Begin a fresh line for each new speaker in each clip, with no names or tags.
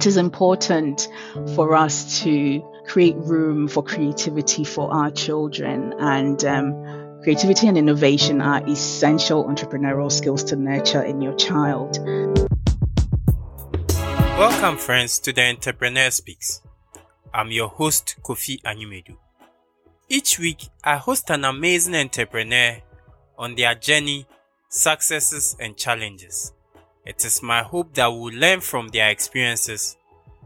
it is important for us to create room for creativity for our children. And um, creativity and innovation are essential entrepreneurial skills to nurture in your child.
Welcome friends to the entrepreneur speaks. I'm your host kofi anyumedu each week i host an amazing entrepreneur on their journey successes and challenges it is my hope that we'll learn from their experiences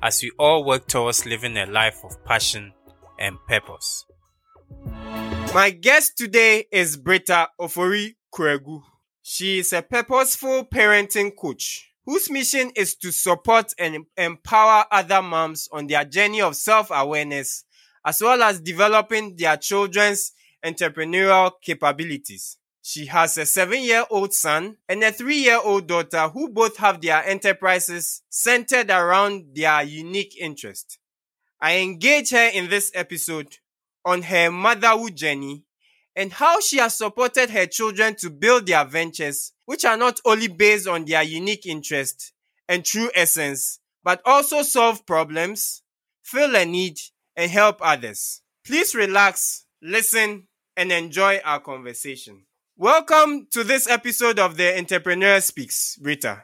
as we all work towards living a life of passion and purpose. My guest today is Britta Ofori Kuragu. She is a purposeful parenting coach whose mission is to support and empower other moms on their journey of self awareness as well as developing their children's entrepreneurial capabilities. She has a seven year old son and a three year old daughter who both have their enterprises centered around their unique interest. I engage her in this episode on her motherhood journey and how she has supported her children to build their ventures, which are not only based on their unique interest and true essence, but also solve problems, fill a need, and help others. Please relax, listen, and enjoy our conversation. Welcome to this episode of the Entrepreneur Speaks, Britta.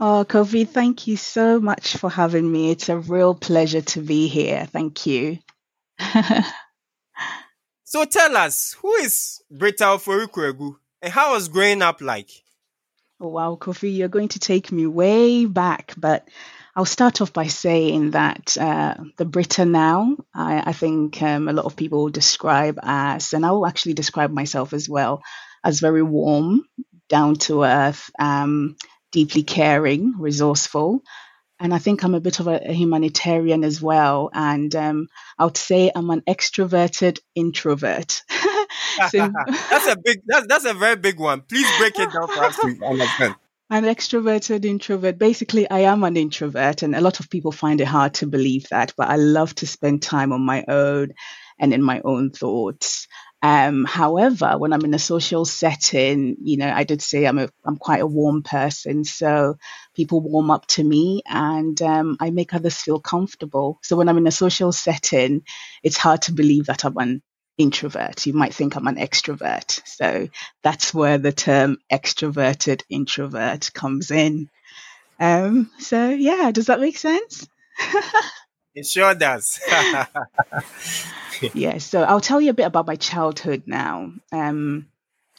Oh, Kofi, thank you so much for having me. It's a real pleasure to be here. Thank you.
so tell us, who is Britta Ofori-Kuragu and how was growing up like?
Oh, wow, Kofi, you're going to take me way back, but I'll start off by saying that uh, the Britta now, I, I think um, a lot of people describe as, and I will actually describe myself as well, as very warm, down to earth, um, deeply caring, resourceful. And I think I'm a bit of a, a humanitarian as well. And um, I would say I'm an extroverted introvert.
so, that's a big, that's, that's a very big one. Please break it down for us.
An extroverted introvert. Basically, I am an introvert, and a lot of people find it hard to believe that, but I love to spend time on my own and in my own thoughts. Um, however, when I'm in a social setting, you know, I did say I'm a I'm quite a warm person, so people warm up to me, and um, I make others feel comfortable. So when I'm in a social setting, it's hard to believe that I'm an introvert. You might think I'm an extrovert. So that's where the term extroverted introvert comes in. Um, so yeah, does that make sense?
it sure does.
yeah, so I'll tell you a bit about my childhood now. Um,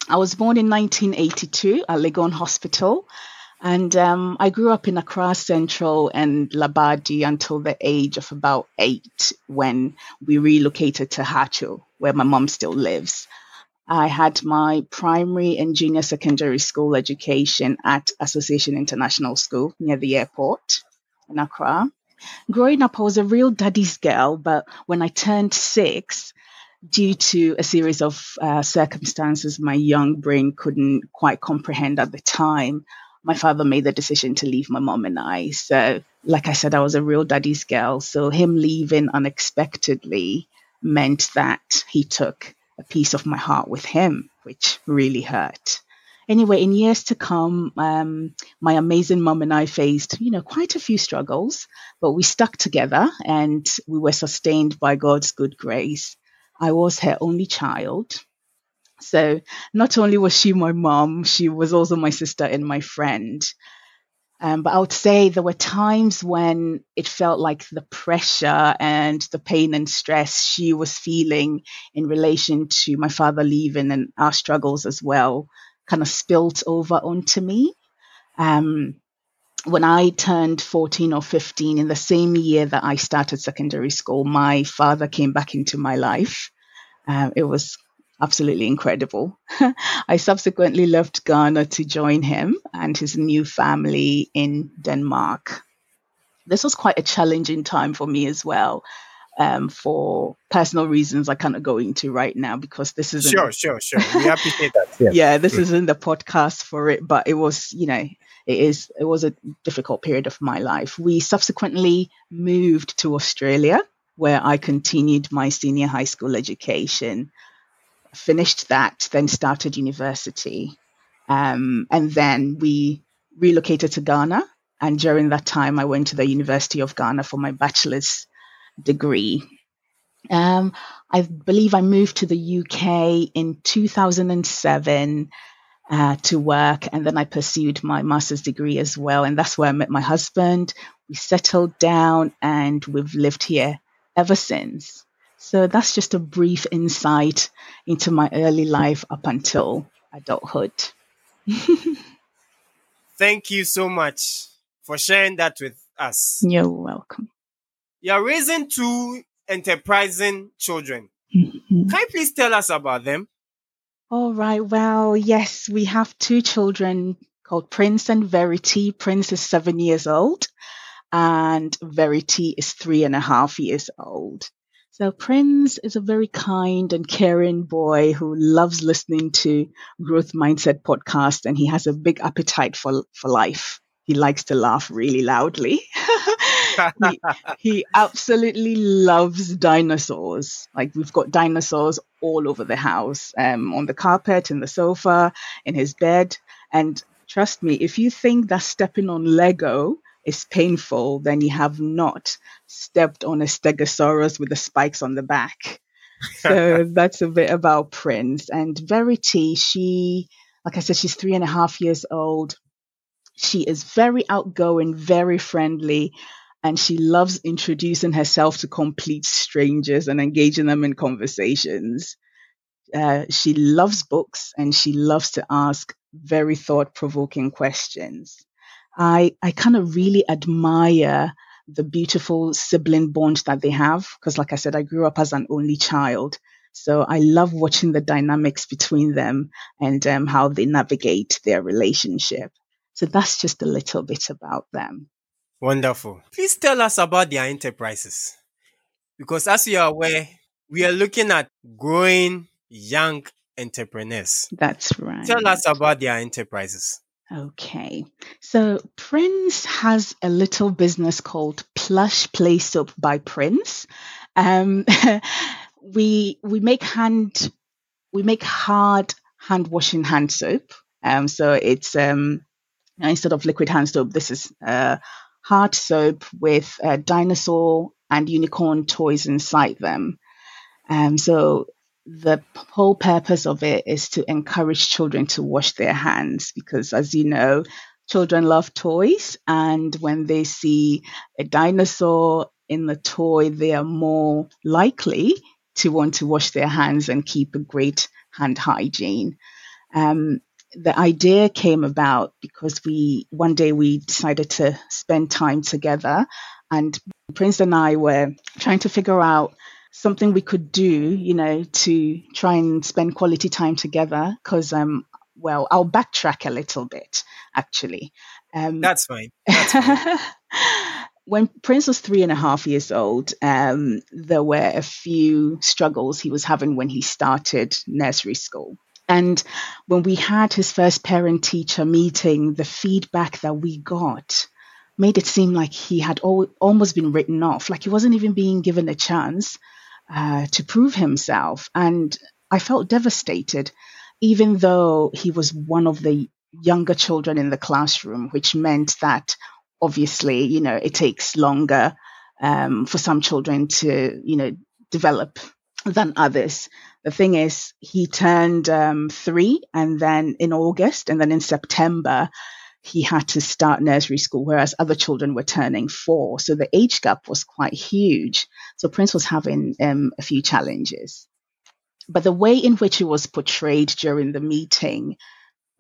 I was born in 1982 at Legon Hospital. And um, I grew up in Accra Central and Labadi until the age of about eight when we relocated to Haatso, where my mom still lives. I had my primary and junior secondary school education at Association International School near the airport in Accra. Growing up, I was a real daddy's girl, but when I turned six, due to a series of uh, circumstances my young brain couldn't quite comprehend at the time, my father made the decision to leave my mom and I. So, like I said, I was a real daddy's girl. So, him leaving unexpectedly meant that he took a piece of my heart with him, which really hurt. Anyway, in years to come, um, my amazing mom and I faced, you know, quite a few struggles, but we stuck together and we were sustained by God's good grace. I was her only child. So not only was she my mom, she was also my sister and my friend. Um, but I would say there were times when it felt like the pressure and the pain and stress she was feeling in relation to my father leaving and our struggles as well kind of spilt over onto me. Um, when I turned 14 or 15, in the same year that I started secondary school, my father came back into my life. Uh, it was absolutely incredible. I subsequently left Ghana to join him and his new family in Denmark. This was quite a challenging time for me as well. Um, for personal reasons I cannot go into right now because this is
sure, sure, sure. We appreciate that.
Yeah, yeah this isn't the podcast for it, but it was, you know, it is. It was a difficult period of my life. We subsequently moved to Australia, where I continued my senior high school education finished that, then started university. Um, and then we relocated to Ghana And during that time, I went to the University of Ghana for my bachelor's degree. Um, I believe I moved to the UK in 2007 uh, to work, and then I pursued my master's degree as well. And that's where I met my husband. We settled down, and we've lived here ever since. So that's just a brief insight into my early life up until adulthood.
Thank you so much for sharing that with us.
You're welcome.
You're raising two enterprising children. Mm-hmm. Can you please tell us about them?
All right. Well, yes, we have two children called Prince and Verity. Prince is seven years old, and Verity is three and a half years old. So Prince is a very kind and caring boy who loves listening to growth mindset podcasts, and he has a big appetite for for life. He likes to laugh really loudly. he, he absolutely loves dinosaurs. Like we've got dinosaurs all over the house, um, on the carpet, in the sofa, in his bed. And trust me, if you think that stepping on Lego is painful, then you have not stepped on a stegosaurus with the spikes on the back. So that's a bit about Prince. And Verity, she, like I said, she's three and a half years old. She is very outgoing, very friendly, and she loves introducing herself to complete strangers and engaging them in conversations. Uh, she loves books and she loves to ask very thought provoking questions. I, I kind of really admire the beautiful sibling bond that they have because, like I said, I grew up as an only child. So I love watching the dynamics between them and um, how they navigate their relationship. So that's just a little bit about them.
Wonderful. Please tell us about their enterprises. Because as you are aware, we are looking at growing young entrepreneurs.
That's right.
Tell us about their enterprises.
Okay. So Prince has a little business called Plush Playsoap by Prince. Um, we we make hand we make hard hand washing hand soap. Um, so it's um, instead of liquid hand soap, this is uh, hard soap with uh, dinosaur and unicorn toys inside them. Um, so the whole purpose of it is to encourage children to wash their hands because, as you know, children love toys, and when they see a dinosaur in the toy, they are more likely to want to wash their hands and keep a great hand hygiene. Um, the idea came about because we one day we decided to spend time together, and Prince and I were trying to figure out something we could do, you know, to try and spend quality time together. Because, um, well, I'll backtrack a little bit, actually.
Um, That's fine. That's fine.
when Prince was three and a half years old, um, there were a few struggles he was having when he started nursery school. And when we had his first parent teacher meeting, the feedback that we got made it seem like he had al- almost been written off, like he wasn't even being given a chance uh, to prove himself. And I felt devastated, even though he was one of the younger children in the classroom, which meant that obviously, you know, it takes longer um, for some children to, you know, develop than others. The thing is, he turned um, three, and then in August, and then in September, he had to start nursery school, whereas other children were turning four. So the age gap was quite huge. So Prince was having um, a few challenges. But the way in which it was portrayed during the meeting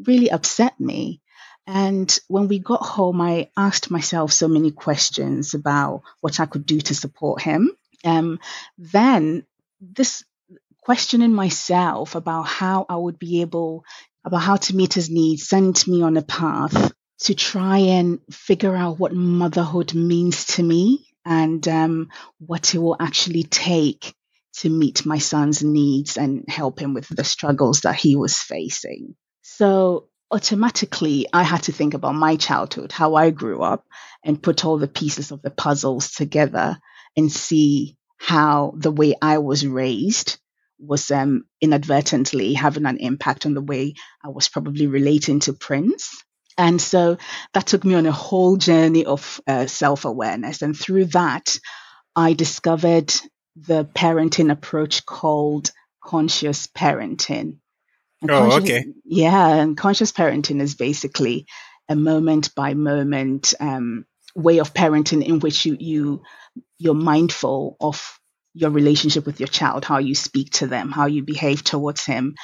really upset me. And when we got home, I asked myself so many questions about what I could do to support him. Um, then this questioning myself about how I would be able, about how to meet his needs, sent me on a path to try and figure out what motherhood means to me and um, what it will actually take to meet my son's needs and help him with the struggles that he was facing. So automatically, I had to think about my childhood, how I grew up, and put all the pieces of the puzzles together and see how the way I was raised was um, inadvertently having an impact on the way I was probably relating to Prince And so that took me on a whole journey of uh, self awareness. And through that, I discovered the parenting approach called conscious parenting.
And oh, conscious, okay.
Yeah, and conscious parenting is basically a moment by moment um, way of parenting in which you you you're mindful of your relationship with your child, how you speak to them, how you behave towards him,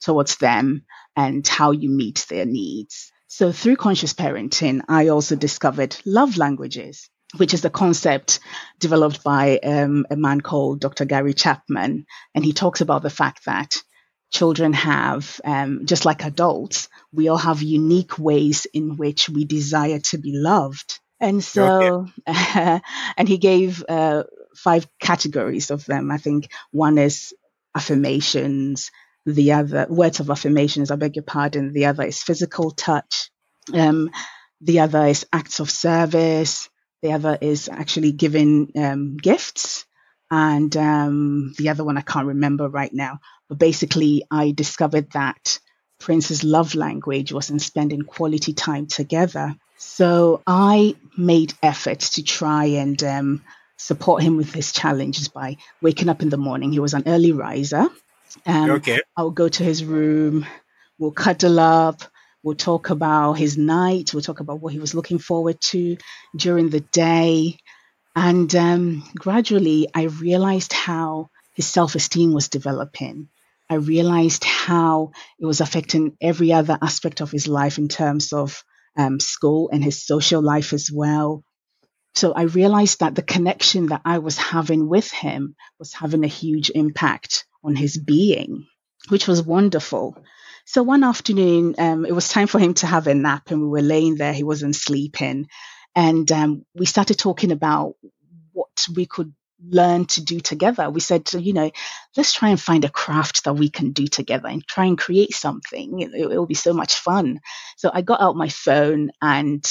towards them, and how you meet their needs. So through conscious parenting, I also discovered love languages, which is the concept developed by um, a man called Dr. Gary Chapman. And he talks about the fact that children have, um, just like adults, we all have unique ways in which we desire to be loved. And so, okay. and he gave uh, five categories of them. I think one is affirmations, the other words of affirmations, I beg your pardon. The other is physical touch. Um, the other is acts of service. The other is actually giving um, gifts. And um, the other one I can't remember right now. But basically, I discovered that Prince's love language was in spending quality time together. So I made efforts to try and um, support him with his challenges by waking up in the morning. He was an early riser. Um, okay. I'll go to his room. We'll cuddle up. We'll talk about his night. We'll talk about what he was looking forward to during the day. And um, gradually, I realized how his self esteem was developing. I realized how it was affecting every other aspect of his life in terms of um, school and his social life as well. So I realized that the connection that I was having with him was having a huge impact on his being, which was wonderful. So one afternoon, um, it was time for him to have a nap, and we were laying there. He wasn't sleeping. And um, we started talking about what we could learn to do together. We said, you know, let's try and find a craft that we can do together and try and create something. It, it will be so much fun. So I got out my phone and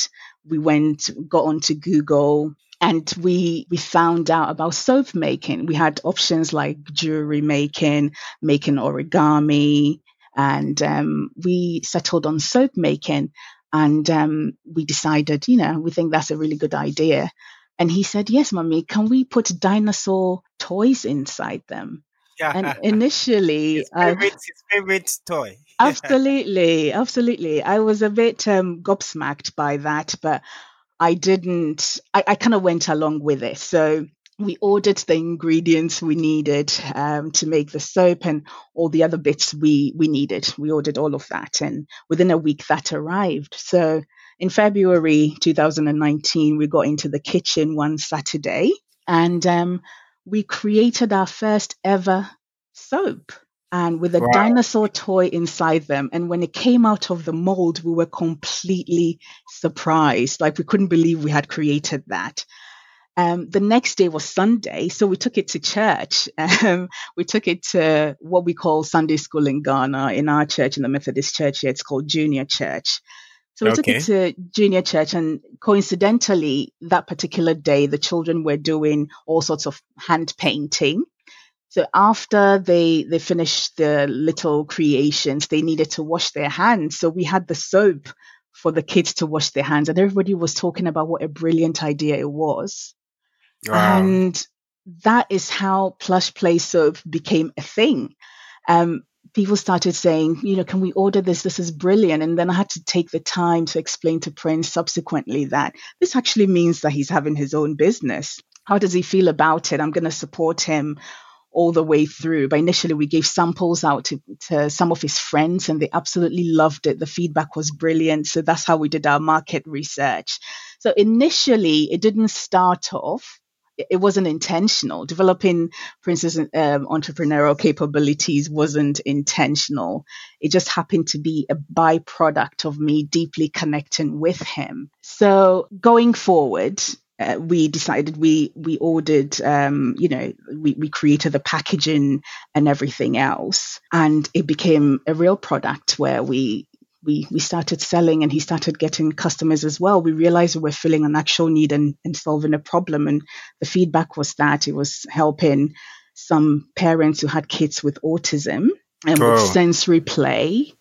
we went, got onto Google and we we found out about soap making. We had options like jewelry making, making origami, and um, we settled on soap making. And um, we decided, you know, we think that's a really good idea. And he said, Yes, mommy, can we put dinosaur toys inside them? Yeah. And initially,
his favorite, his favorite toy.
absolutely, absolutely. I was a bit um, gobsmacked by that, but I didn't, I, I kind of went along with it. So we ordered the ingredients we needed um, to make the soap and all the other bits we, we needed. We ordered all of that. And within a week, that arrived. So in February 2019, we got into the kitchen one Saturday and um, we created our first ever soap and with a wow. dinosaur toy inside them. And when it came out of the mold, we were completely surprised. Like we couldn't believe we had created that. Um, the next day was Sunday, so we took it to church. Um, we took it to what we call Sunday school in Ghana. In our church, in the Methodist church here, it's called Junior Church. So we okay. took it to junior church, and coincidentally, that particular day, the children were doing all sorts of hand painting. So after they they finished the little creations, they needed to wash their hands. So we had the soap for the kids to wash their hands, and everybody was talking about what a brilliant idea it was. Wow. And that is how plush play soap became a thing. Um, people started saying, you know, can we order this? This is brilliant. And then I had to take the time to explain to Prince subsequently that this actually means that he's having his own business. How does he feel about it? I'm going to support him all the way through. But initially, we gave samples out to, to, some of his friends, and they absolutely loved it. The feedback was brilliant. So that's how we did our market research. So initially, it didn't start off. It wasn't intentional. Developing Prince's um, entrepreneurial capabilities wasn't intentional. It just happened to be a byproduct of me deeply connecting with him. So going forward, uh, we decided we we ordered um, you know we, we created the packaging and everything else and it became a real product where we we we started selling and he started getting customers as well we realized we were filling an actual need and, and solving a problem and the feedback was that it was helping some parents who had kids with autism and oh. with sensory play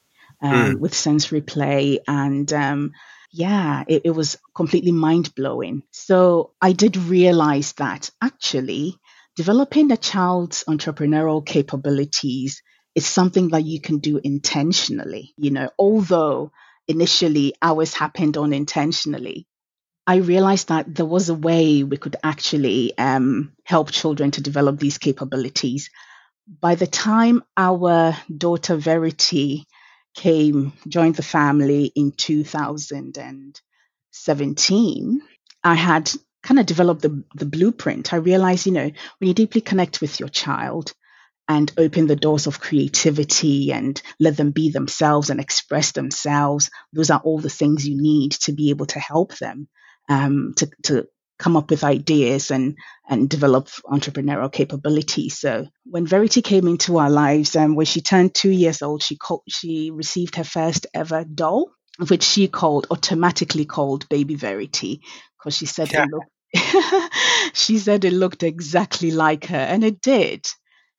um, mm. with sensory play and um, yeah, it, it was completely mind blowing. So I did realize that actually developing a child's entrepreneurial capabilities is something that you can do intentionally. You know, although initially ours happened unintentionally, I realized that there was a way we could actually um, help children to develop these capabilities. By the time our daughter Verity came, joined the family in 2017, I had kind of developed the, the blueprint. I realized, you know, when you deeply connect with your child and open the doors of creativity and let them be themselves and express themselves, those are all the things you need to be able to help them um, to, to come up with ideas and and develop entrepreneurial capabilities. So when Verity came into our lives, um, when she turned two years old, she called, she received her first ever doll, which she called automatically called Baby Verity because she said yeah. it looked she said it looked exactly like her, and it did.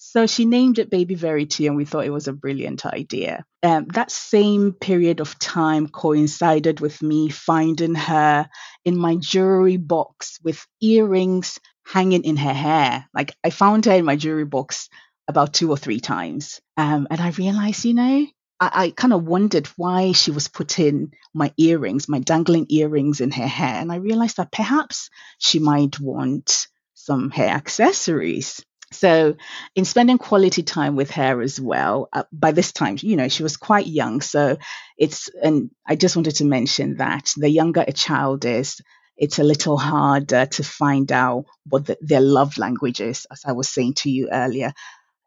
So she named it Baby Verity, and we thought it was a brilliant idea. Um, that same period of time coincided with me finding her in my jewelry box with earrings hanging in her hair. Like I found her in my jewelry box about two or three times. Um, and I realized, you know, I, I kind of wondered why she was putting my earrings, my dangling earrings in her hair. And I realized that perhaps she might want some hair accessories. So, in spending quality time with her as well, uh, by this time, you know, she was quite young. So, it's, and I just wanted to mention that the younger a child is, it's a little harder to find out what the, their love language is, as I was saying to you earlier.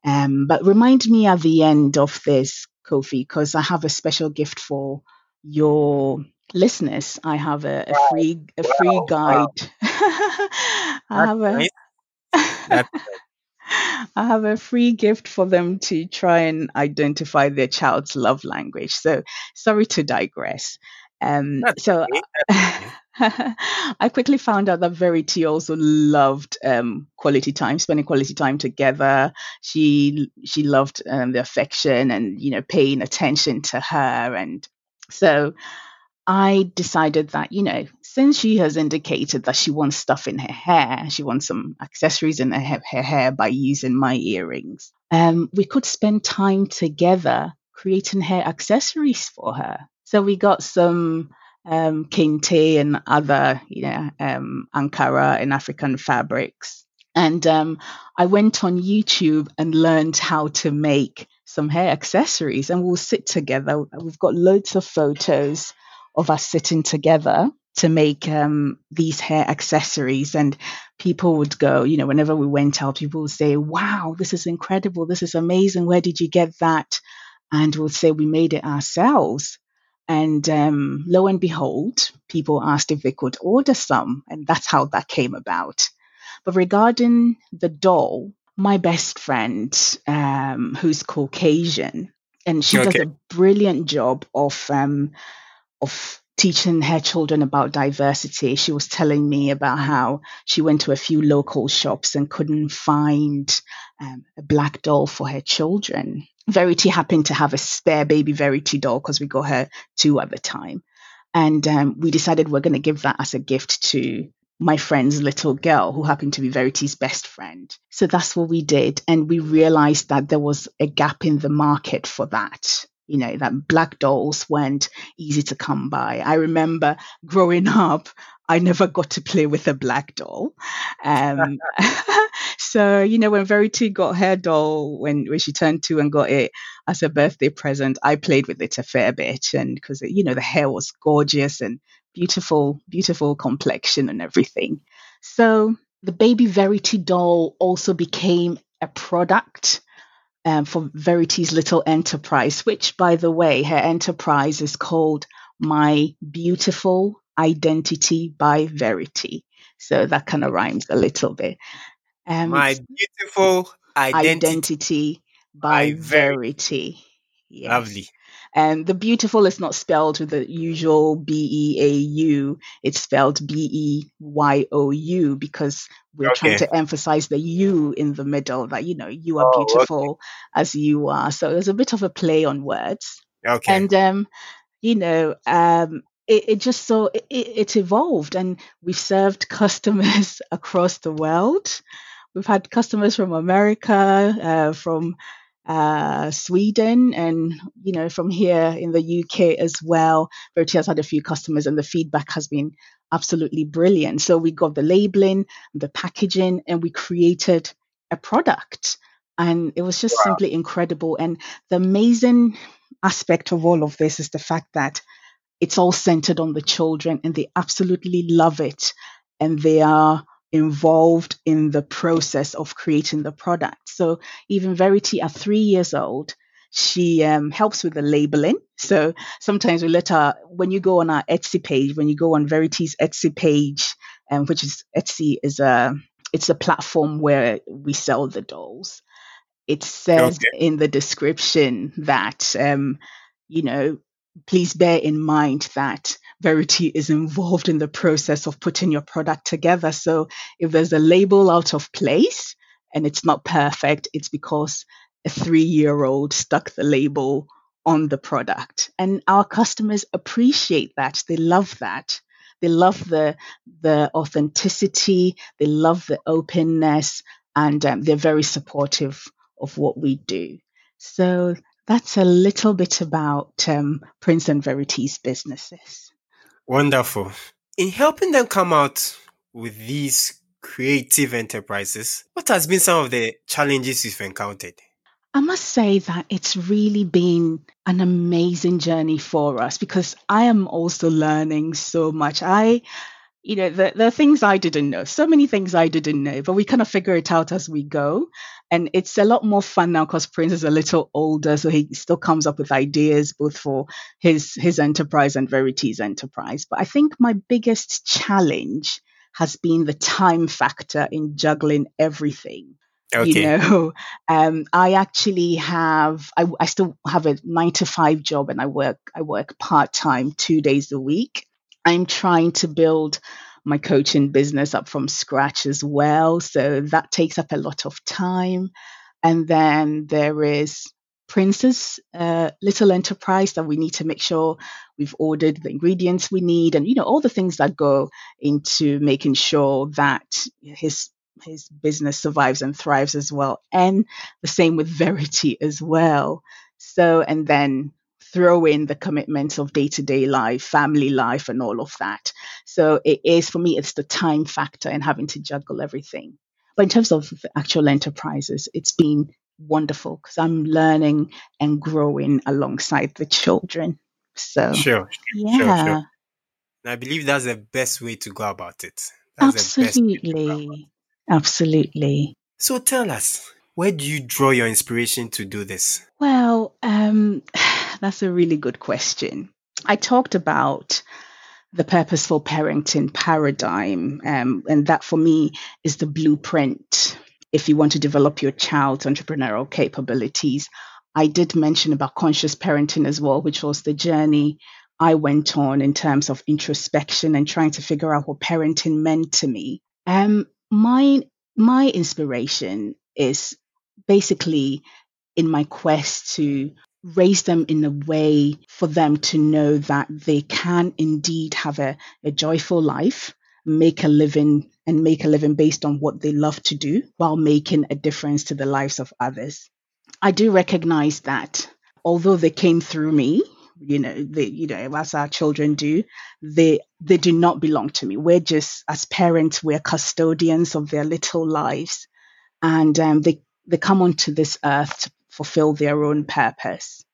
Um, but remind me at the end of this, Kofi, because I have a special gift for your listeners. I have a, a wow. free a wow. free guide. Wow. I have a I have a free gift for them to try and identify their child's love language. So sorry to digress. Um, so I quickly found out that Verity also loved um, quality time, spending quality time together. She she loved um, the affection and you know paying attention to her, and so I decided that you know since she has indicated that she wants stuff in her hair, she wants some accessories in her, her hair by using my earrings, um, we could spend time together creating hair accessories for her. So we got some um, kente and other, you know, um, Ankara and African fabrics. And um, I went on YouTube and learned how to make some hair accessories, and we'll sit together. We've got loads of photos of us sitting together to make um, these hair accessories. And people would go, you know, whenever we went out, people would say, wow, this is incredible. This is amazing. Where did you get that? And we'll say, we made it ourselves. And um, lo and behold, people asked if they could order some. And that's how that came about. But regarding the doll, my best friend, um, who's Caucasian, and she okay. does a brilliant job of um, of teaching her children about diversity, she was telling me about how she went to a few local shops and couldn't find um, a black doll for her children. Verity happened to have a spare baby Verity doll because we got her two at the time. And um, we decided we're going to give that as a gift to my friend's little girl, who happened to be Verity's best friend. So that's what we did. And we realized that there was a gap in the market for that you know, that black dolls weren't easy to come by. I remember growing up, I never got to play with a black doll. Um, so, you know, when Verity got her doll, when, when she turned two and got it as a birthday present, I played with it a fair bit. And because, you know, the hair was gorgeous and beautiful, beautiful complexion and everything. So the baby Verity doll also became a product um, for Verity's little enterprise, which, by the way, her enterprise is called My Beyoutiful Identity by Verity. So that kind of rhymes a little bit.
Um, My Beyoutiful Identity,
identity by, by Verity.
Yes. Lovely.
And the beautiful is not spelled with the usual B E A U. It's spelled B E Y O U because we're okay. trying to emphasize the U in the middle that, you know, you are oh, beautiful okay. as you are. So there's a bit of a play on words.
Okay.
And um, you know, um, it, it just so it, it evolved, and we've served customers across the world. We've had customers from America, uh, from uh, Sweden, and you know from here in the UK as well. Verity has had a few customers, and the feedback has been absolutely brilliant. So we got the labeling, the packaging, and we created a product, and it was just
Wow.
simply incredible. And the amazing aspect of all of this is the fact that it's all centered on the children, and they absolutely love it, and they are involved in the process of creating the product. So even Verity at three years old, she um, helps with the labeling. So sometimes we let her, when you go on our Etsy page, when you go on Verity's Etsy page, um, which is Etsy is a it's a platform where we sell the dolls. It says
Okay.
in the description that um, you know, please bear in mind that Verity is involved in the process of putting your product together. So if there's a label out of place and it's not perfect, it's because a three year old stuck the label on the product. And our customers appreciate that. They love that. They love the, the authenticity, they love the openness, and um, they're very supportive of what we do. So that's a little bit about um, Prince and Verity's businesses.
Wonderful. In helping them come out with these creative enterprises, what has been some of the challenges you've encountered?
I must say that it's really been an amazing journey for us because I am also learning so much. I, you know, the, the things I didn't know, so many things I didn't know, but we kind of figure it out as we go. And it's a lot more fun now because Prince is a little older, so he still comes up with ideas both for his his enterprise and Verity's enterprise. But I think my biggest challenge has been the time factor in juggling everything
Okay.
you know um i actually have I, I still have a nine to five job and i work i work part-time two days a week i'm trying to build my coaching business up from scratch as well. So that takes up a lot of time. And then there is Prince's uh, little enterprise that we need to make sure we've ordered the ingredients we need and you know all the things that go into making sure that his his business survives and thrives as well. And the same with Verity as well. So and then throw in the commitments of day-to-day life family life and all of that so it is for me it's the time factor and having to juggle everything but in terms of actual enterprises it's been wonderful because I'm learning and growing alongside the children. So,
Sure.
yeah,
sure. And I believe that's the best way to go about it. That's the best way to go about it.
absolutely. Absolutely.
So tell us, where do you draw your inspiration to do this?
Well, um, that's a really good question. I talked about the purposeful parenting paradigm, um, and that for me is the blueprint if you want to develop your child's entrepreneurial capabilities. I did mention about conscious parenting as well, which was the journey I went on in terms of introspection and trying to figure out what parenting meant to me. Um, my my inspiration is basically in my quest to raise them in a way for them to know that they can indeed have a, a joyful life, make a living and make a living based on what they love to do while making a difference to the lives of others. I do recognize that although they came through me, you know, they, you know, as our children do, they they do not belong to me. We're just as parents, we're custodians of their little lives, and um, they they come onto this earth fulfill their own purpose,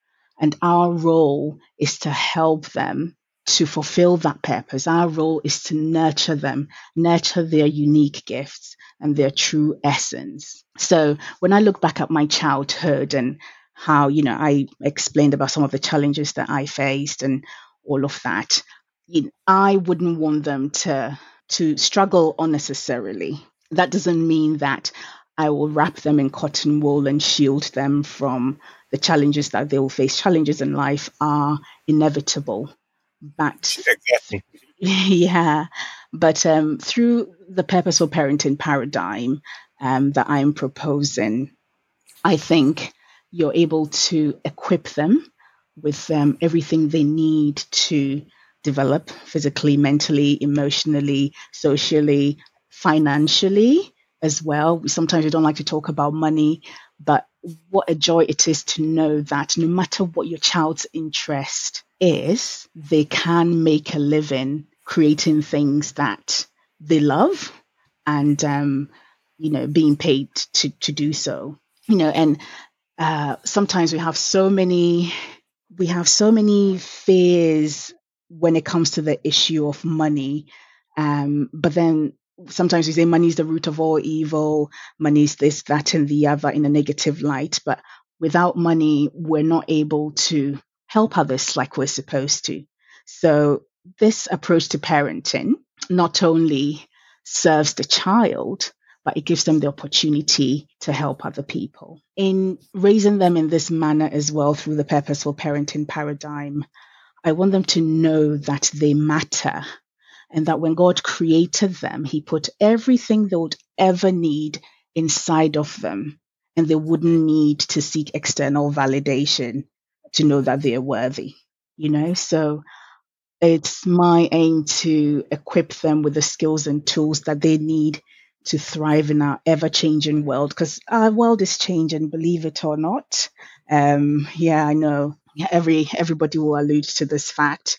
and our role is to help them to fulfill that purpose. Our role is to nurture them, nurture their unique gifts and their true essence. So when I look back at my childhood and how, you know, I explained about some of the challenges that I faced and all of that, you know, I wouldn't want them to to struggle unnecessarily. That doesn't mean that I will wrap them in cotton wool and shield them from the challenges that they will face. Challenges in life are inevitable, but
Exactly.
yeah, but um, through the purposeful parenting paradigm um, that I'm proposing, I think you're able to equip them with um, everything they need to develop physically, mentally, emotionally, socially, financially as well. Sometimes we don't like to talk about money, but what a joy it is to know that no matter what your child's interest is, they can make a living creating things that they love and um, you know being paid to to do so you know and uh, sometimes we have so many we have so many fears when it comes to the issue of money um, but then sometimes we say money is the root of all evil money is this that and the other in a negative light but without money we're not able to help others like we're supposed to so this approach to parenting not only serves the child, but it gives them the opportunity to help other people. In raising them in this manner as well through the purposeful parenting paradigm, I want them to know that they matter and that when God created them, He put everything they would ever need inside of them, and they wouldn't need to seek external validation to know that they're worthy. You know, so it's my aim to equip them with the skills and tools that they need to thrive in our ever changing world because our world is changing, believe it or not. Um, yeah, I know. Every everybody will allude to this fact.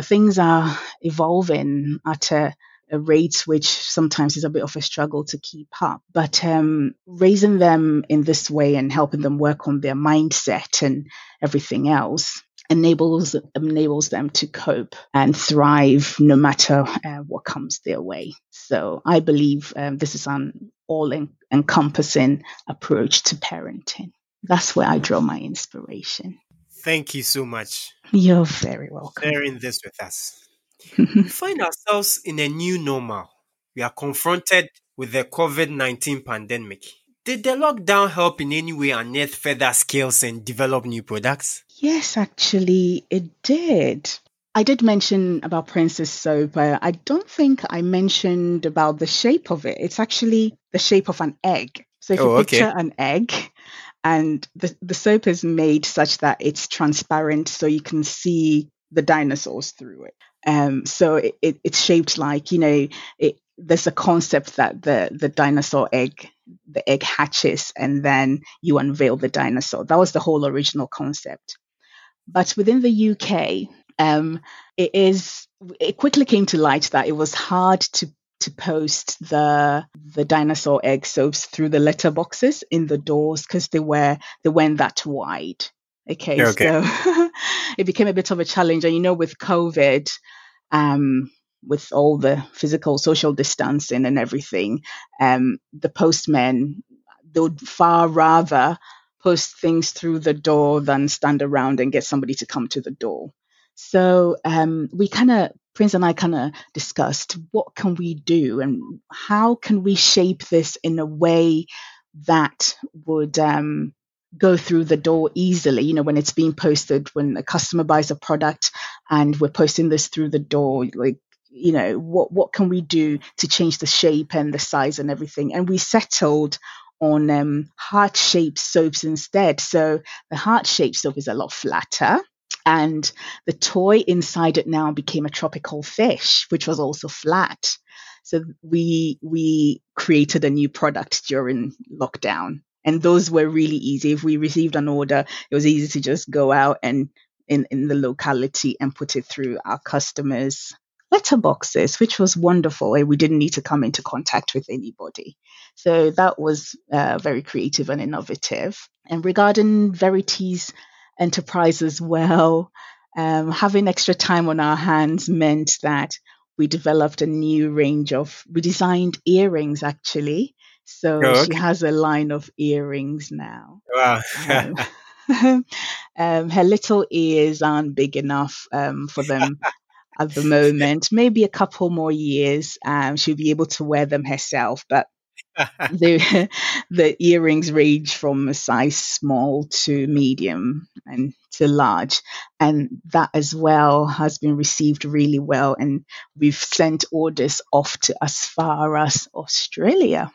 That things are evolving at a, a rate which sometimes is a bit of a struggle to keep up. But um, raising them in this way and helping them work on their mindset and everything else enables enables them to cope and thrive no matter uh, what comes their way. So I believe um, this is an all encompassing approach to parenting. That's where I draw my inspiration.
Thank you so much.
You're very welcome.
Sharing this with us. we find ourselves in a new normal. We are confronted with the COVID 19 pandemic. Did the lockdown help in any way unearth further skills and develop new products?
Yes, actually, it did. I did mention about Prince's soap. but I don't think I mentioned about the shape of it. It's actually the shape of an egg. So if oh, you picture okay. an egg, and the, the soap is made such that it's transparent, so you can see the dinosaurs through it. Um, so it, it, it's shaped like you know it, there's a concept that the the dinosaur egg the egg hatches and then you unveil the dinosaur. That was the whole original concept. But within the UK, um, it is it quickly came to light that it was hard to to post the the dinosaur egg soaps through the letterboxes in the doors because they were they weren't that wide. Okay, okay. so it became a bit of a challenge. And you know, with COVID, um, with all the physical social distancing and everything, um, the postmen they would far rather post things through the door than stand around and get somebody to come to the door. So um, we kind of, Prince and I kind of discussed what can we do and how can we shape this in a way that would um, go through the door easily. You know, when it's being posted, when a customer buys a product and we're posting this through the door, like you know what what can we do to change the shape and the size and everything and we settled on um, heart shaped soaps instead. So the heart shaped soap is a lot flatter. And the toy inside it now became a tropical fish, which was also flat. So we we created a new product during lockdown. And those were really easy. If we received an order, it was easy to just go out and in, in the locality and put it through our customers' letterboxes, which was wonderful. And we didn't need to come into contact with anybody. So that was uh, very creative and innovative. And regarding Verity's enterprise as well, um, having extra time on our hands meant that we developed a new range of, we designed earrings actually. So oh, okay. she has a line of earrings now.
Wow.
um, um, her little ears aren't big enough um, for them at the moment. Maybe a couple more years, um, she'll be able to wear them herself. But the the earrings range from a size small to medium and to large, and that as well has been received really well. And we've sent orders off to as far as Australia,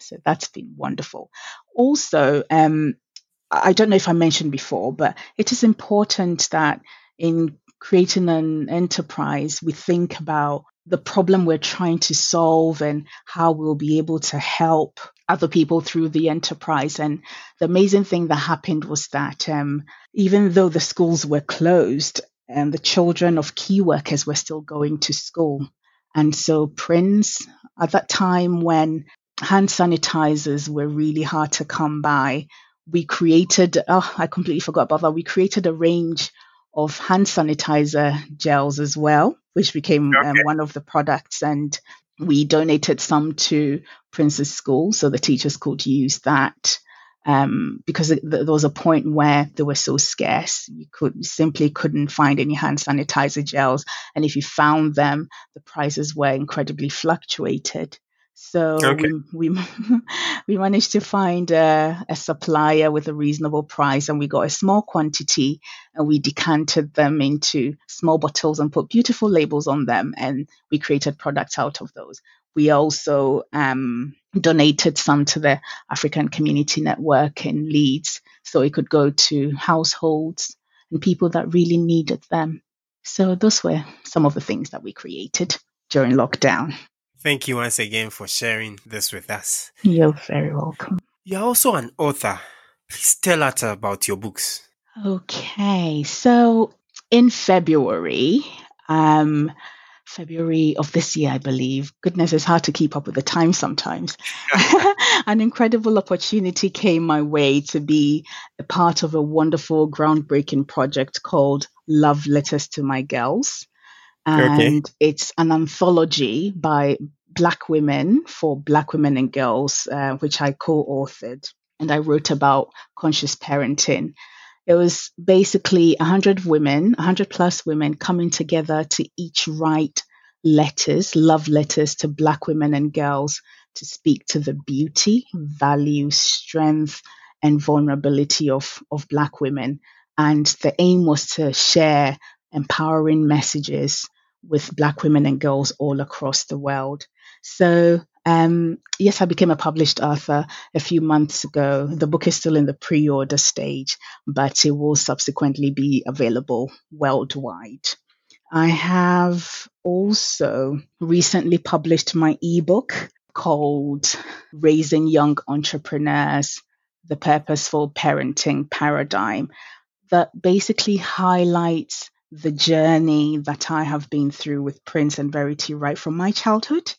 so that's been wonderful. Also, um, I don't know if I mentioned before, but it is important that in creating an enterprise, we think about the problem we're trying to solve and how we'll be able to help other people through the enterprise. And the amazing thing that happened was that um, even though the schools were closed, and um, the children of key workers were still going to school. And so Prince, at that time when hand sanitizers were really hard to come by, we created, oh, I completely forgot about that. We created a range of hand sanitizer gels as well, which became um, okay. um, one of the products. And we donated some to Prince's School so the teachers could use that. Um, because it, there was a point where they were so scarce, you could simply couldn't find any hand sanitizer gels, and if you found them, the prices were incredibly fluctuated. So okay. we, we, we managed to find a, a, supplier with a reasonable price, and we got a small quantity, and we decanted them into small bottles and put beautiful labels on them, and we created products out of those. We also um, donated some to the African Community Network in Leeds, so it could go to households and people that really needed them. So those were some of the things that we created during lockdown.
Thank you once again for sharing this with us.
You're very welcome.
You're also an author. Please tell us about your books.
Okay, so in February, um, February of this year, I believe. Goodness, it's hard to keep up with the time sometimes. An incredible opportunity came my way to be a part of a wonderful, groundbreaking project called Love Letters to My Girls and okay. it's an anthology by Black women for Black women and girls, uh, which I co-authored, and I wrote about conscious parenting. It was basically 100 women, 100 plus women coming together to each write letters, love letters to Black women and girls to speak to the beauty, value, strength, and vulnerability of, of Black women. And the aim was to share empowering messages with Black women and girls all across the world. So, um, yes, I became a published author a few months ago. The book is still in the pre order stage, but it will subsequently be available worldwide. I have also recently published my ebook called Raising Young Entrepreneurs The Purposeful Parenting Paradigm that basically highlights the journey that I have been through with Prince and Verity right from my childhood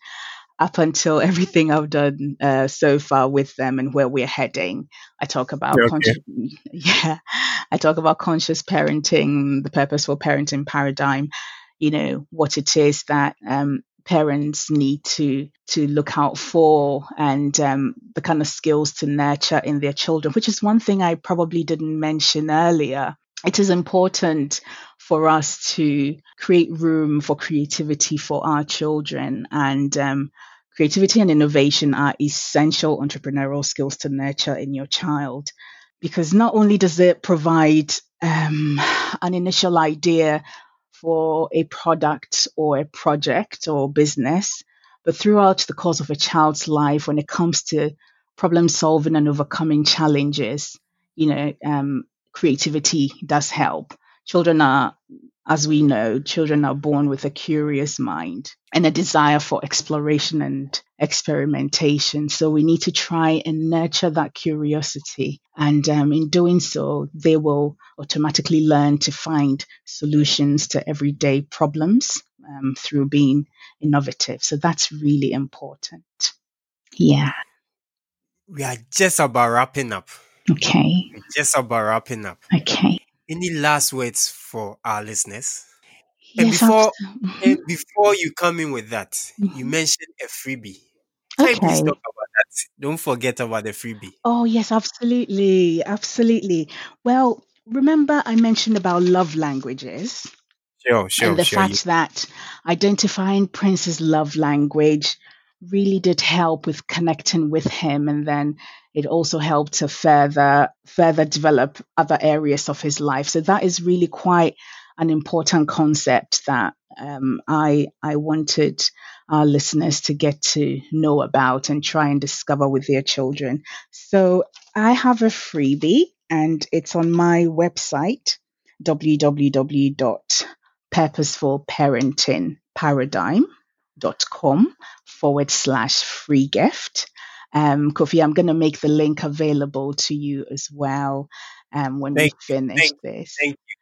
up until everything I've done uh, so far with them and where we're heading. I talk about okay. conscious, yeah, I talk about conscious parenting, the purposeful parenting paradigm. You know what it is that um, parents need to to look out for and um, the kind of skills to nurture in their children, which is one thing I probably didn't mention earlier. It is important for us to create room for creativity for our children. And um, creativity and innovation are essential entrepreneurial skills to nurture in your child because not only does it provide um, an initial idea for a product or a project or business, but throughout the course of a child's life, when it comes to problem solving and overcoming challenges, you know, um, creativity does help. Children are, as we know, children are born with a curious mind and a desire for exploration and experimentation. So we need to try and nurture that curiosity. And um, in doing so, they will automatically learn to find solutions to everyday problems um, through being innovative. So that's really important. Yeah.
We are just about wrapping up.
Okay.
We're just about wrapping up.
Okay.
Any last words for our listeners? And before and before you come in with that, mm-hmm. you mentioned a freebie. Can okay. please talk about that? Don't forget about the freebie.
Oh yes, absolutely, absolutely. Well, remember I mentioned about love languages.
Sure, sure.
And the
sure,
fact that identifying Prince's love language really did help with connecting with him and then it also helped to further further develop other areas of his life so that is really quite an important concept that um, I I wanted our listeners to get to know about and try and discover with their children. So I have a freebie and it's on my website, www.purposefulparentingparadigm.com forward slash free gift. Um, Kofi, I'm going to make the link available to you as well um, when
Thank
we finish
thank
this.
thank you.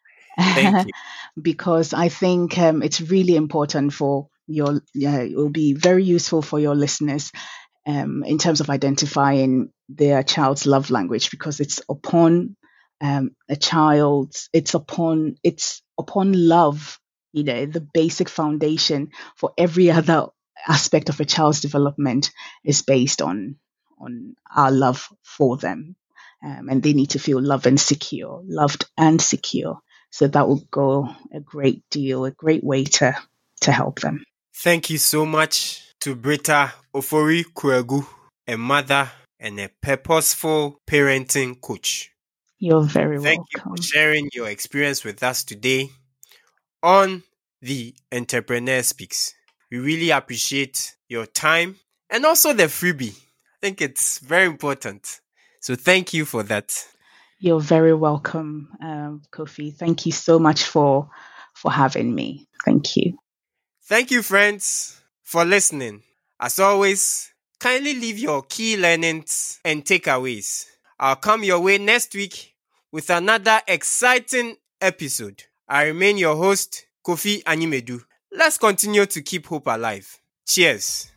Thank you.
because I think um, it's really important for your, yeah, it will be very useful for your listeners um, in terms of identifying their child's love language because it's upon um, a child's, it's upon, it's upon love, you know, the basic foundation for every other aspect of a child's development is based on on our love for them um, and they need to feel loved and secure loved and secure so that will go a great deal a great way to to help them
Thank you so much to Britta Ofori Kuragu, a mother and a purposeful parenting coach.
you're very
Thank you for sharing your experience with us today on the Entrepreneur Speaks. We really appreciate your time and also the freebie. I think it's very important. So thank you for that.
you're very welcome um, kofi thank you so much for for having me thank you
Thank you, friends, for listening. As always, kindly leave your key learnings and takeaways. I'll come your way next week with another exciting episode. I remain your host, Kofi Animedu. Let's continue to keep hope alive. Cheers.